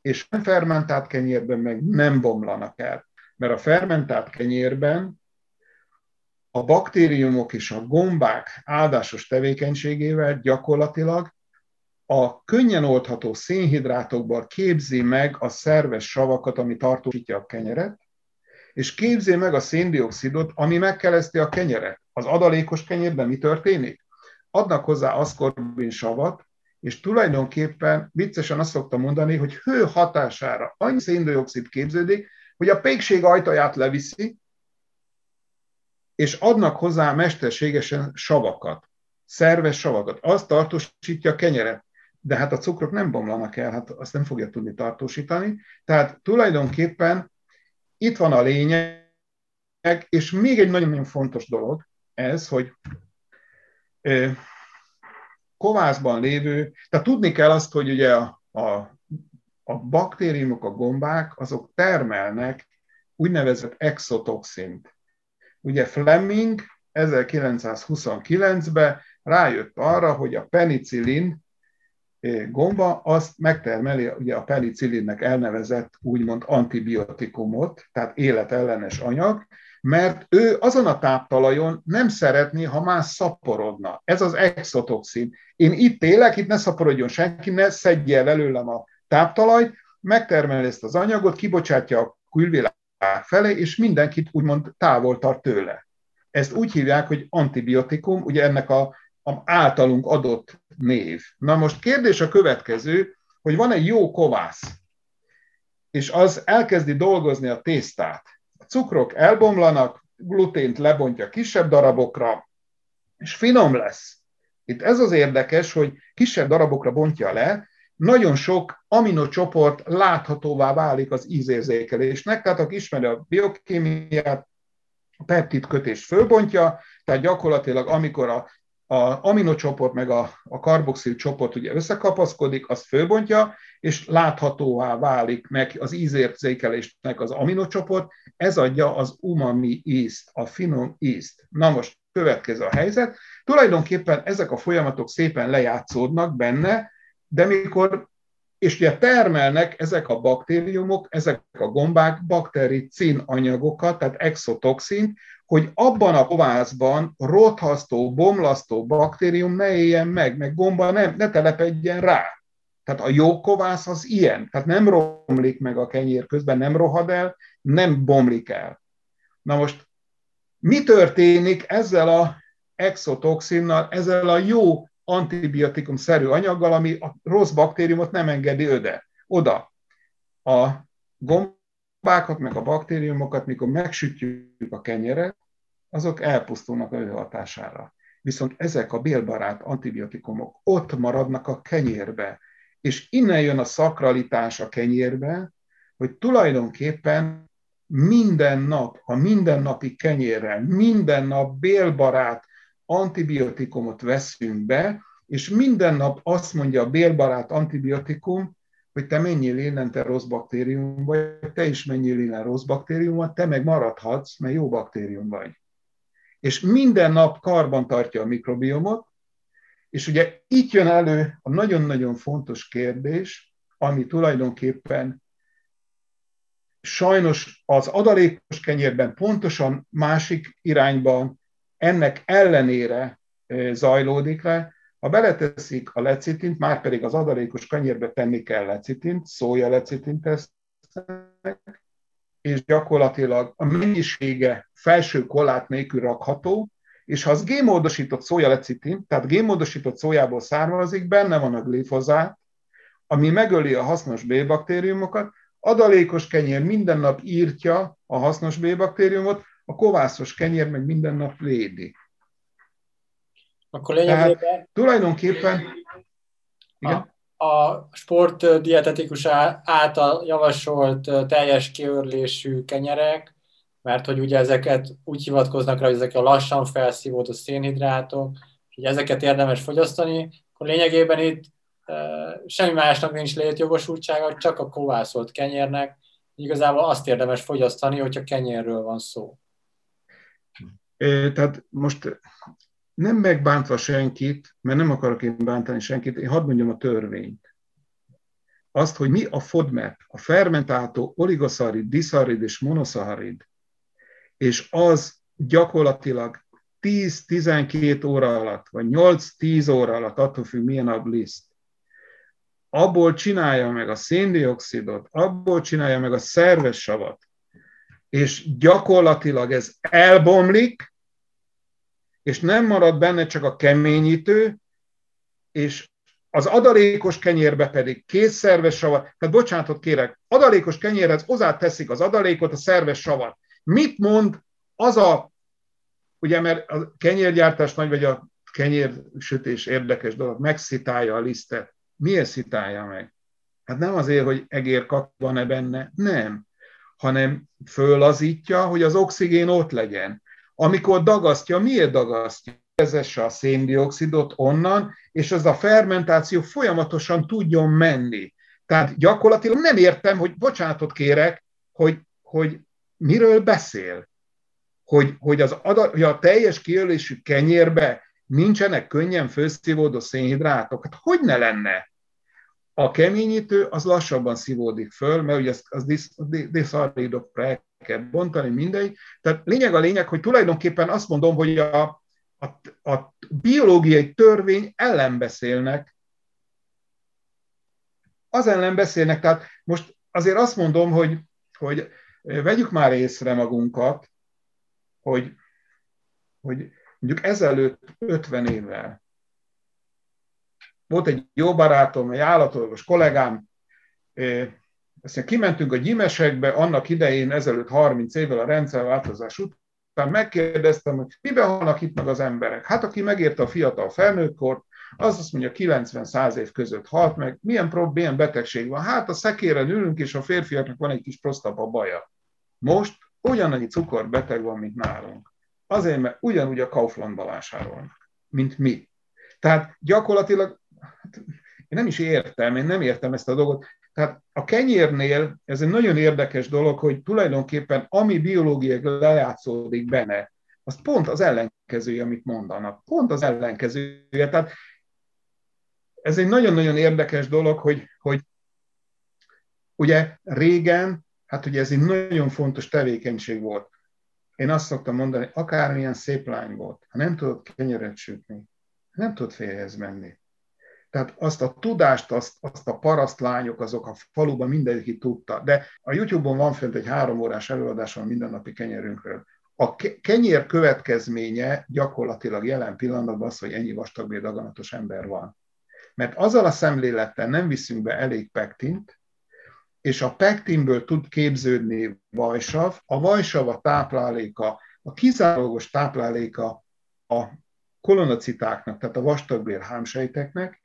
És a fermentált kenyérben meg nem bomlanak el. Mert a fermentált kenyérben a baktériumok és a gombák áldásos tevékenységével gyakorlatilag a könnyen oldható szénhidrátokból képzi meg a szerves savakat, ami tartósítja a kenyeret, és képzi meg a széndiokszidot, ami megkeleszti a kenyeret. Az adalékos kenyérben mi történik? Adnak hozzá aszkorbin savat, és tulajdonképpen viccesen azt szoktam mondani, hogy hő hatására annyi széndiokszid képződik, hogy a pékség ajtaját leviszi, és adnak hozzá mesterségesen savakat, szerves savakat. Az tartósítja a kenyeret. De hát a cukrok nem bomlanak el, hát azt nem fogja tudni tartósítani. Tehát tulajdonképpen itt van a lényeg, és még egy nagyon-nagyon fontos dolog ez, hogy kovászban lévő, tehát tudni kell azt, hogy ugye a, a, a baktériumok, a gombák, azok termelnek úgynevezett exotoxint. Ugye Fleming 1929-ben rájött arra, hogy a penicillin gomba, azt megtermeli ugye a penicillinnek elnevezett úgymond antibiotikumot, tehát életellenes anyag, mert ő azon a táptalajon nem szeretné, ha más szaporodna. Ez az exotoxin. Én itt élek, itt ne szaporodjon senki, ne szedje el előlem a táptalajt, megtermeli ezt az anyagot, kibocsátja a külvilág felé, és mindenkit úgymond távol tart tőle. Ezt úgy hívják, hogy antibiotikum, ugye ennek a, a általunk adott név. Na most kérdés a következő, hogy van egy jó kovász, és az elkezdi dolgozni a tésztát. A cukrok elbomlanak, glutént lebontja kisebb darabokra, és finom lesz. Itt ez az érdekes, hogy kisebb darabokra bontja le, nagyon sok aminocsoport láthatóvá válik az ízérzékelésnek, tehát aki ismeri a biokémiát, a peptid kötés fölbontja, tehát gyakorlatilag amikor a a aminocsoport meg a, a karboxil csoport ugye összekapaszkodik, azt fölbontja, és láthatóvá válik meg az ízérzékelésnek az aminocsoport, ez adja az umami ízt, a finom ízt. Na most következő a helyzet. Tulajdonképpen ezek a folyamatok szépen lejátszódnak benne, de mikor, és ugye termelnek ezek a baktériumok, ezek a gombák baktericin anyagokat, tehát exotoxint, hogy abban a kovászban rothasztó, bomlasztó baktérium ne éljen meg, meg gomba ne, ne telepedjen rá. Tehát a jó kovász az ilyen, tehát nem romlik meg a kenyér közben, nem rohad el, nem bomlik el. Na most mi történik ezzel a exotoxinnal, ezzel a jó antibiotikum-szerű anyaggal, ami a rossz baktériumot nem engedi öde, oda. A gombákat, meg a baktériumokat, mikor megsütjük a kenyeret, azok elpusztulnak a hatására. Viszont ezek a bélbarát antibiotikumok ott maradnak a kenyérbe, és innen jön a szakralitás a kenyérbe, hogy tulajdonképpen minden nap, a mindennapi kenyérrel, minden nap bélbarát antibiotikumot veszünk be, és minden nap azt mondja a bélbarát antibiotikum, hogy te menjél innen, te rossz baktérium vagy, te is menjél innen rossz baktérium vagy, te meg maradhatsz, mert jó baktérium vagy. És minden nap karban tartja a mikrobiomot, és ugye itt jön elő a nagyon-nagyon fontos kérdés, ami tulajdonképpen sajnos az adalékos kenyérben pontosan másik irányban ennek ellenére zajlódik le. Ha beleteszik a lecitint, már pedig az adalékos kenyérbe tenni kell lecitint, szója lecitint tesznek, és gyakorlatilag a mennyisége felső kollát nélkül rakható, és ha az gémódosított szója lecitin, tehát gémódosított szójából származik, benne van a glifozát, ami megöli a hasznos B-baktériumokat, adalékos kenyér minden nap írtja a hasznos B-baktériumot, a kovászos kenyér meg minden nap védi.
Akkor lényegében...
Tehát, tulajdonképpen...
Igen? A, a sportdietetikus által javasolt teljes kiörlésű kenyerek, mert hogy ugye ezeket úgy hivatkoznak rá, hogy ezek a lassan felszívódó szénhidrátok, hogy ezeket érdemes fogyasztani, akkor lényegében itt e, semmi másnak nincs létjogosultsága, csak a kovászolt kenyérnek. Igazából azt érdemes fogyasztani, hogyha kenyérről van szó.
Tehát most nem megbántva senkit, mert nem akarok én bántani senkit, én hadd mondjam a törvényt. Azt, hogy mi a FODMAP, a fermentáltó oligoszarid, diszarid és monoszaharid, és az gyakorlatilag 10-12 óra alatt, vagy 8-10 óra alatt, attól függ, milyen a bliss, abból csinálja meg a széndiokszidot, abból csinálja meg a szerves savat, és gyakorlatilag ez elbomlik, és nem marad benne csak a keményítő, és az adalékos kenyérbe pedig kész szerves savat, tehát bocsánatot kérek, adalékos kenyérhez hozzáteszik az adalékot, a szerves savat. Mit mond az a, ugye mert a kenyérgyártás nagy, vagy a kenyérsütés érdekes dolog, megszitálja a lisztet. Miért szitálja meg? Hát nem azért, hogy egérkak van-e benne, nem, hanem fölazítja, hogy az oxigén ott legyen. Amikor dagasztja, miért dagasztja? Vezesse a széndiokszidot onnan, és az a fermentáció folyamatosan tudjon menni. Tehát gyakorlatilag nem értem, hogy bocsánatot kérek, hogy, hogy miről beszél? Hogy, hogy, az adat, hogy a teljes kiölésű kenyérbe nincsenek könnyen felszívódó szénhidrátok? Hát hogy ne lenne? A keményítő az lassabban szívódik föl, mert ugye az, az diszaridokra el kell bontani, mindegy. Tehát lényeg a lényeg, hogy tulajdonképpen azt mondom, hogy a, a, a biológiai törvény ellen beszélnek. Az ellen beszélnek, tehát most azért azt mondom, hogy, hogy vegyük már észre magunkat, hogy, hogy mondjuk ezelőtt 50 évvel volt egy jó barátom, egy állatorvos kollégám, aztán kimentünk a gyimesekbe, annak idején, ezelőtt 30 évvel a rendszerváltozás után, megkérdeztem, hogy miben halnak itt meg az emberek. Hát aki megérte a fiatal felnőttkort, az azt mondja 90-100 év között halt meg. Milyen, prób- milyen betegség van? Hát a szekéren ülünk, és a férfiaknak van egy kis prostapa baja. Most ugyanannyi cukorbeteg van, mint nálunk. Azért, mert ugyanúgy a Kauflandba vásárolnak. mint mi. Tehát gyakorlatilag, hát én nem is értem, én nem értem ezt a dolgot. Tehát a kenyérnél ez egy nagyon érdekes dolog, hogy tulajdonképpen ami biológiai lejátszódik benne, az pont az ellenkezője, amit mondanak. Pont az ellenkezője. Tehát ez egy nagyon-nagyon érdekes dolog, hogy, hogy ugye régen, hát ugye ez egy nagyon fontos tevékenység volt. Én azt szoktam mondani, akármilyen szép lány volt, ha nem tudod kenyeret sütni, nem tudod félhez menni. Tehát azt a tudást, azt, azt a parasztlányok, azok a faluban mindenki tudta. De a YouTube-on van fent egy három órás előadás a mindennapi kenyerünkről. A kenyér következménye gyakorlatilag jelen pillanatban az, hogy ennyi vastagbél daganatos ember van. Mert azzal a szemlélettel nem viszünk be elég pektint, és a pektinből tud képződni vajsav, a vajsav a tápláléka, a kizárólagos tápláléka a kolonocitáknak, tehát a vastagbél hámsejteknek,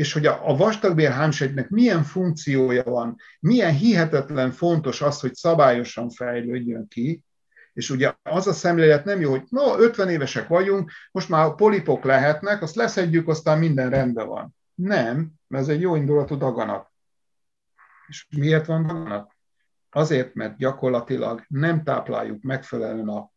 és hogy a, a vastagbél hámsejtnek milyen funkciója van, milyen hihetetlen fontos az, hogy szabályosan fejlődjön ki, és ugye az a szemlélet nem jó, hogy no, 50 évesek vagyunk, most már polipok lehetnek, azt leszedjük, aztán minden rendben van. Nem, mert ez egy jó indulatú daganat. És miért van daganat? Azért, mert gyakorlatilag nem tápláljuk megfelelően a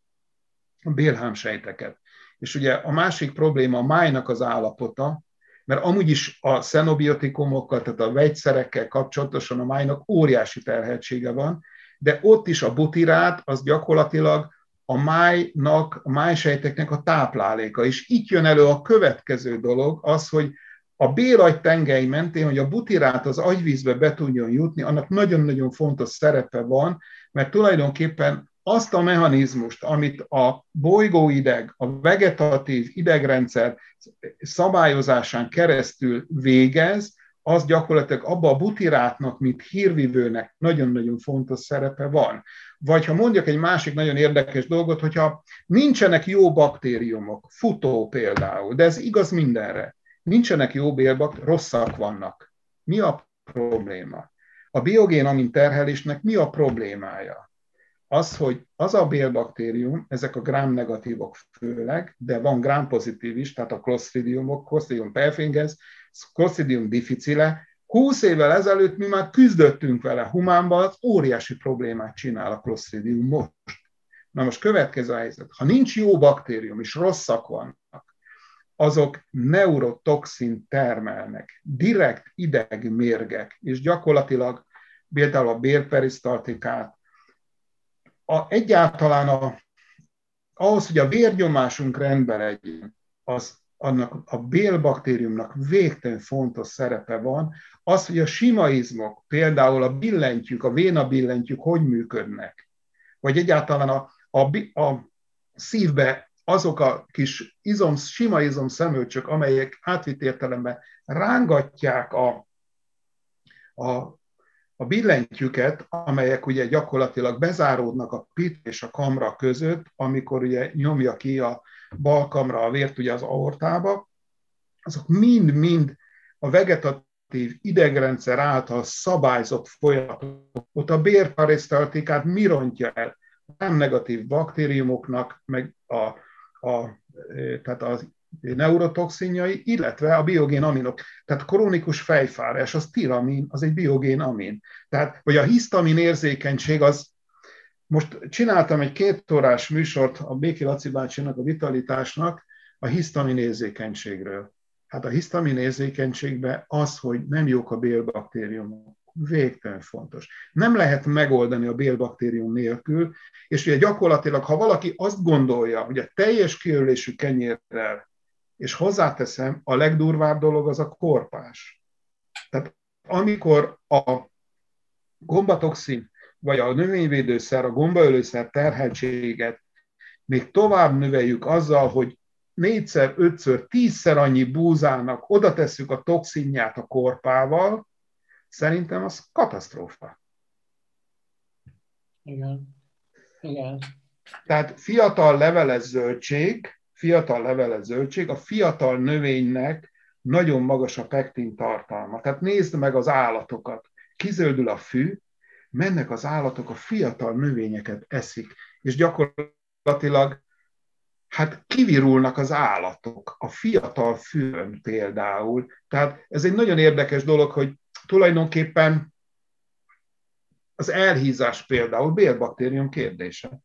bélhámsejteket. És ugye a másik probléma a májnak az állapota, mert amúgy is a szenobiotikumokkal, tehát a vegyszerekkel kapcsolatosan a májnak óriási terhetsége van, de ott is a butirát az gyakorlatilag a májnak, a májsejteknek a tápláléka. És itt jön elő a következő dolog, az, hogy a béragy tengely mentén, hogy a butirát az agyvízbe be tudjon jutni, annak nagyon-nagyon fontos szerepe van, mert tulajdonképpen azt a mechanizmust, amit a bolygóideg, a vegetatív idegrendszer szabályozásán keresztül végez, az gyakorlatilag abba a butirátnak, mint hírvivőnek nagyon-nagyon fontos szerepe van. Vagy ha mondjak egy másik nagyon érdekes dolgot, hogyha nincsenek jó baktériumok, futó például, de ez igaz mindenre, nincsenek jó bélbak, rosszak vannak. Mi a probléma? A biogén amin terhelésnek mi a problémája? Az, hogy az a bélbaktérium, ezek a gram negatívok főleg, de van gram pozitív is, tehát a Clostridiumok, Clostridium perfringens, Clostridium difficile, 20 évvel ezelőtt mi már küzdöttünk vele humánban, az óriási problémát csinál a Clostridium most. Na most következő helyzet. Ha nincs jó baktérium, és rosszak vannak, azok neurotoxin termelnek, direkt idegmérgek, és gyakorlatilag például a bérperisztaltikát, a, egyáltalán a, ahhoz, hogy a vérnyomásunk rendben legyen, az annak a bélbaktériumnak végtelen fontos szerepe van, az, hogy a sima izmok, például a billentyűk, a vénabillentyűk hogy működnek, vagy egyáltalán a, a, a szívbe azok a kis izom, sima izom szemölcsök, amelyek átvitt értelemben rángatják a, a, a billentyűket, amelyek ugye gyakorlatilag bezáródnak a pit és a kamra között, amikor ugye nyomja ki a bal kamra a vért ugye az aortába, azok mind-mind a vegetatív idegrendszer által szabályzott folyamatok. Ott a bérparisztaltikát mi rontja el? Nem negatív baktériumoknak, meg a a, tehát az neurotoxinjai, illetve a biogén aminok. Tehát krónikus fejfárás, az tiramin, az egy biogén amin. Tehát, vagy a hisztamin érzékenység, az most csináltam egy két órás műsort a Béki Laci bácsinak, a vitalitásnak a hisztamin érzékenységről. Hát a hisztamin érzékenységben az, hogy nem jók a bélbaktériumok végtelen fontos. Nem lehet megoldani a bélbaktérium nélkül, és ugye gyakorlatilag, ha valaki azt gondolja, hogy a teljes kiölésű kenyérrel, és hozzáteszem, a legdurvább dolog az a korpás. Tehát amikor a gombatoxin, vagy a növényvédőszer, a gombaölőszer terheltséget még tovább növeljük azzal, hogy négyszer, ötször, tízszer annyi búzának oda tesszük a toxinját a korpával, Szerintem az katasztrófa.
Igen. Igen.
Tehát fiatal leveles zöldség, fiatal leveles zöldség, a fiatal növénynek nagyon magas a pektin tartalma. Tehát nézd meg az állatokat. Kizöldül a fű, mennek az állatok, a fiatal növényeket eszik, és gyakorlatilag hát kivirulnak az állatok, a fiatal fülön például. Tehát ez egy nagyon érdekes dolog, hogy tulajdonképpen az elhízás például bélbaktérium kérdése.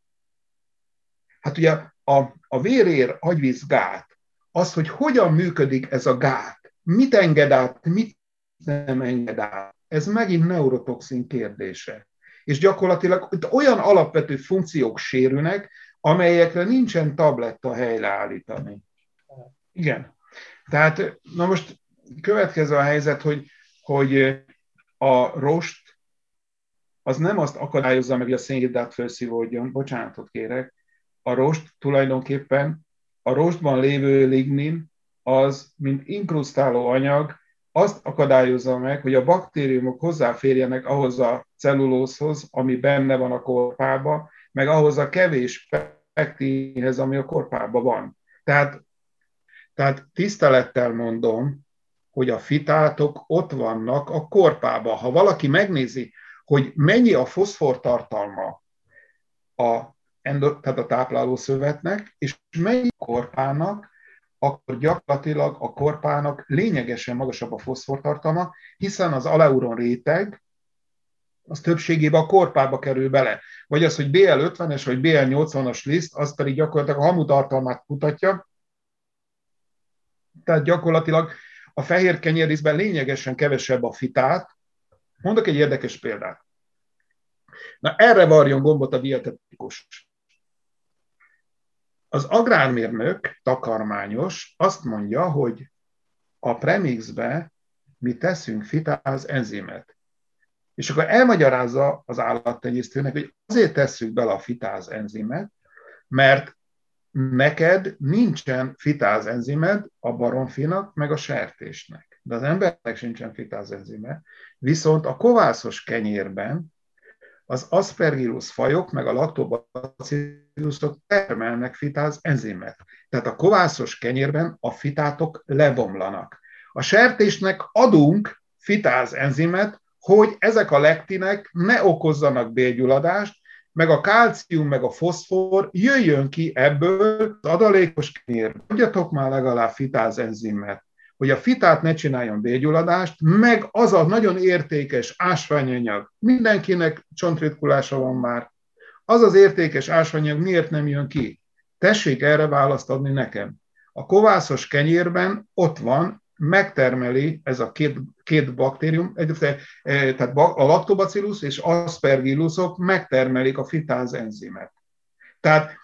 Hát ugye a, a vérér agyvíz gát, az, hogy hogyan működik ez a gát, mit enged át, mit nem enged át, ez megint neurotoxin kérdése. És gyakorlatilag itt olyan alapvető funkciók sérülnek, amelyekre nincsen tabletta helyreállítani. Igen. Tehát, na most következő a helyzet, hogy, hogy a rost az nem azt akadályozza meg, hogy a szénhidrát felszívódjon, bocsánatot kérek, a rost tulajdonképpen, a rostban lévő lignin az, mint inkrusztáló anyag, azt akadályozza meg, hogy a baktériumok hozzáférjenek ahhoz a cellulózhoz, ami benne van a korpába, meg ahhoz a kevés pektinhez, ami a korpában van. Tehát, tehát tisztelettel mondom, hogy a fitátok ott vannak a korpában. Ha valaki megnézi, hogy mennyi a foszfor tartalma a, tehát a táplálószövetnek, és mennyi a korpának, akkor gyakorlatilag a korpának lényegesen magasabb a foszfortartalma, hiszen az aleuron réteg, az többségében a korpába kerül bele. Vagy az, hogy BL50-es vagy BL80-as liszt, az pedig gyakorlatilag a hamutartalmát mutatja. Tehát gyakorlatilag a fehér kenyérrízben lényegesen kevesebb a fitát. Mondok egy érdekes példát. Na erre varjon gombot a dietetikus. Az agrármérnök, takarmányos, azt mondja, hogy a premixbe mi teszünk fitáz enzimet. És akkor elmagyarázza az állattenyésztőnek, hogy azért tesszük bele a fitáz enzimet, mert neked nincsen fitáz enzimed a baromfinak, meg a sertésnek. De az embernek sincsen fitáz enzime. Viszont a kovászos kenyérben az aspergillus fajok, meg a lactobacillusok termelnek fitáz enzimet. Tehát a kovászos kenyérben a fitátok lebomlanak. A sertésnek adunk fitáz enzimet, hogy ezek a lektinek ne okozzanak bélgyulladást, meg a kálcium, meg a foszfor jöjjön ki ebből az adalékos kenyér. Adjatok már legalább fitáz enzimet, hogy a fitát ne csináljon bélgyulladást, meg az a nagyon értékes ásványanyag, mindenkinek csontritkulása van már, az az értékes ásványanyag miért nem jön ki? Tessék erre választ adni nekem. A kovászos kenyérben ott van megtermeli ez a két, két baktérium, tehát a lactobacillus és aspergillusok megtermelik a fitáz enzimet. Tehát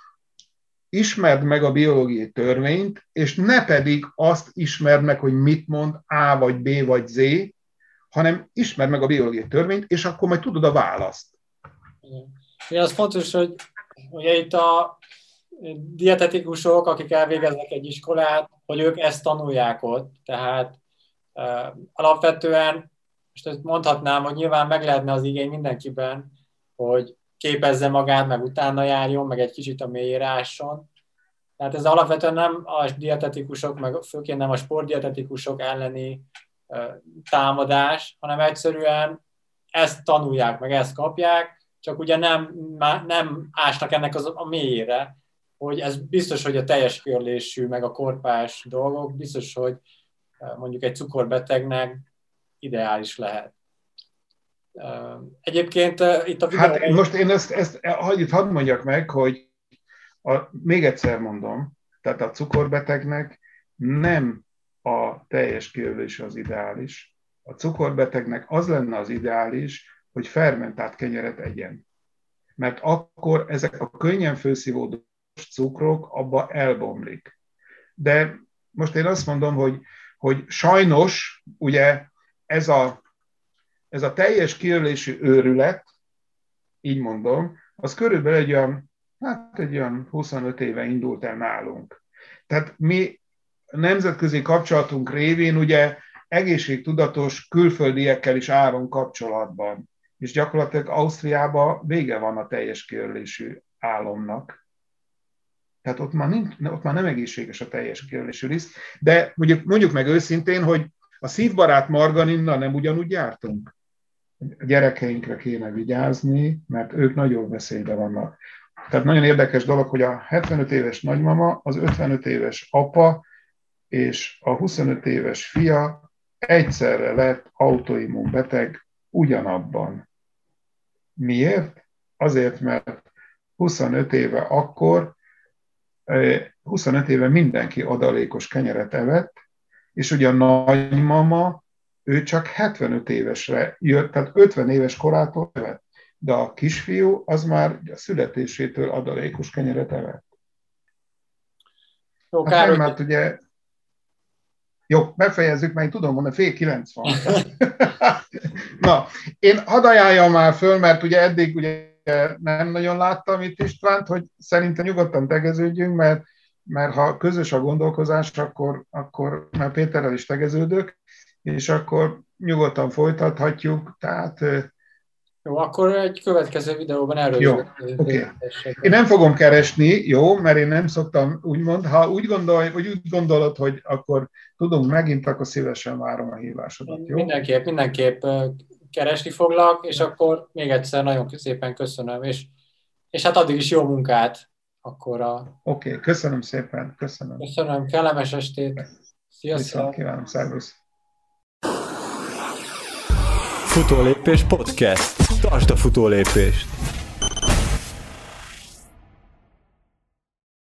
ismerd meg a biológiai törvényt, és ne pedig azt ismerd meg, hogy mit mond A vagy B vagy Z, hanem ismerd meg a biológiai törvényt, és akkor majd tudod a választ.
Igen, az fontos, hogy ugye itt a dietetikusok, akik elvégeznek egy iskolát, hogy ők ezt tanulják ott. Tehát uh, alapvetően, most mondhatnám, hogy nyilván meg lehetne az igény mindenkiben, hogy képezze magát, meg utána járjon, meg egy kicsit a mélyére ásson. Tehát ez alapvetően nem a dietetikusok, meg főként nem a sportdietetikusok elleni támadás, hanem egyszerűen ezt tanulják, meg ezt kapják, csak ugye nem, nem ásnak ennek az, a mélyére, hogy ez biztos, hogy a teljes körlésű, meg a korpás dolgok, biztos, hogy mondjuk egy cukorbetegnek ideális lehet. Egyébként itt a
videó... Hát most én ezt, ezt hagyj, hadd mondjak meg, hogy a, még egyszer mondom, tehát a cukorbetegnek nem a teljes kiövés az ideális. A cukorbetegnek az lenne az ideális, hogy fermentált kenyeret egyen. Mert akkor ezek a könnyen felszívódó cukrok, abba elbomlik. De most én azt mondom, hogy, hogy sajnos ugye ez a, ez a teljes kiölésű őrület, így mondom, az körülbelül egy olyan, hát egy olyan 25 éve indult el nálunk. Tehát mi nemzetközi kapcsolatunk révén ugye egészségtudatos külföldiekkel is állunk kapcsolatban. És gyakorlatilag Ausztriában vége van a teljes kiörlésű álomnak. Tehát ott már, nincs, ott már nem egészséges a teljes kijelölésű liszt, de mondjuk, mondjuk meg őszintén, hogy a szívbarát marganinnal nem ugyanúgy jártunk. Gyerekeinkre kéne vigyázni, mert ők nagyon veszélybe vannak. tehát nagyon érdekes dolog, hogy a 75 éves nagymama, az 55 éves apa és a 25 éves fia egyszerre lett autoimmun beteg ugyanabban. Miért? Azért, mert 25 éve akkor, 25 eh, éve mindenki adalékos kenyeret evett, és ugye a nagymama, ő csak 75 évesre jött, tehát 50 éves korától evett, de a kisfiú az már a születésétől adalékos kenyeret evett. Jó, hát nem, mert ugye jó, befejezzük, mert én tudom mondani, fél kilenc van. Na, én hadd ajánljam már föl, mert ugye eddig ugye nem nagyon láttam itt Istvánt, hogy szerintem nyugodtan tegeződjünk, mert, mert ha közös a gondolkozás, akkor, akkor mert Péterrel is tegeződök, és akkor nyugodtan folytathatjuk, tehát
jó, akkor egy következő videóban erről
jó, okay. Én nem fogom keresni, jó, mert én nem szoktam úgymond, ha úgy, gondolj, vagy úgy gondolod, hogy akkor tudunk megint, akkor szívesen várom a hívásodat, jó?
Mindenképp, mindenképp keresni foglak, és akkor még egyszer nagyon szépen köszönöm, és, és hát addig is jó munkát. Akkor a...
Oké, okay, köszönöm szépen, köszönöm.
Köszönöm, kellemes estét.
Sziasztok. Viszont kívánom, szervusz.
Futólépés podcast. Tartsd a futólépést!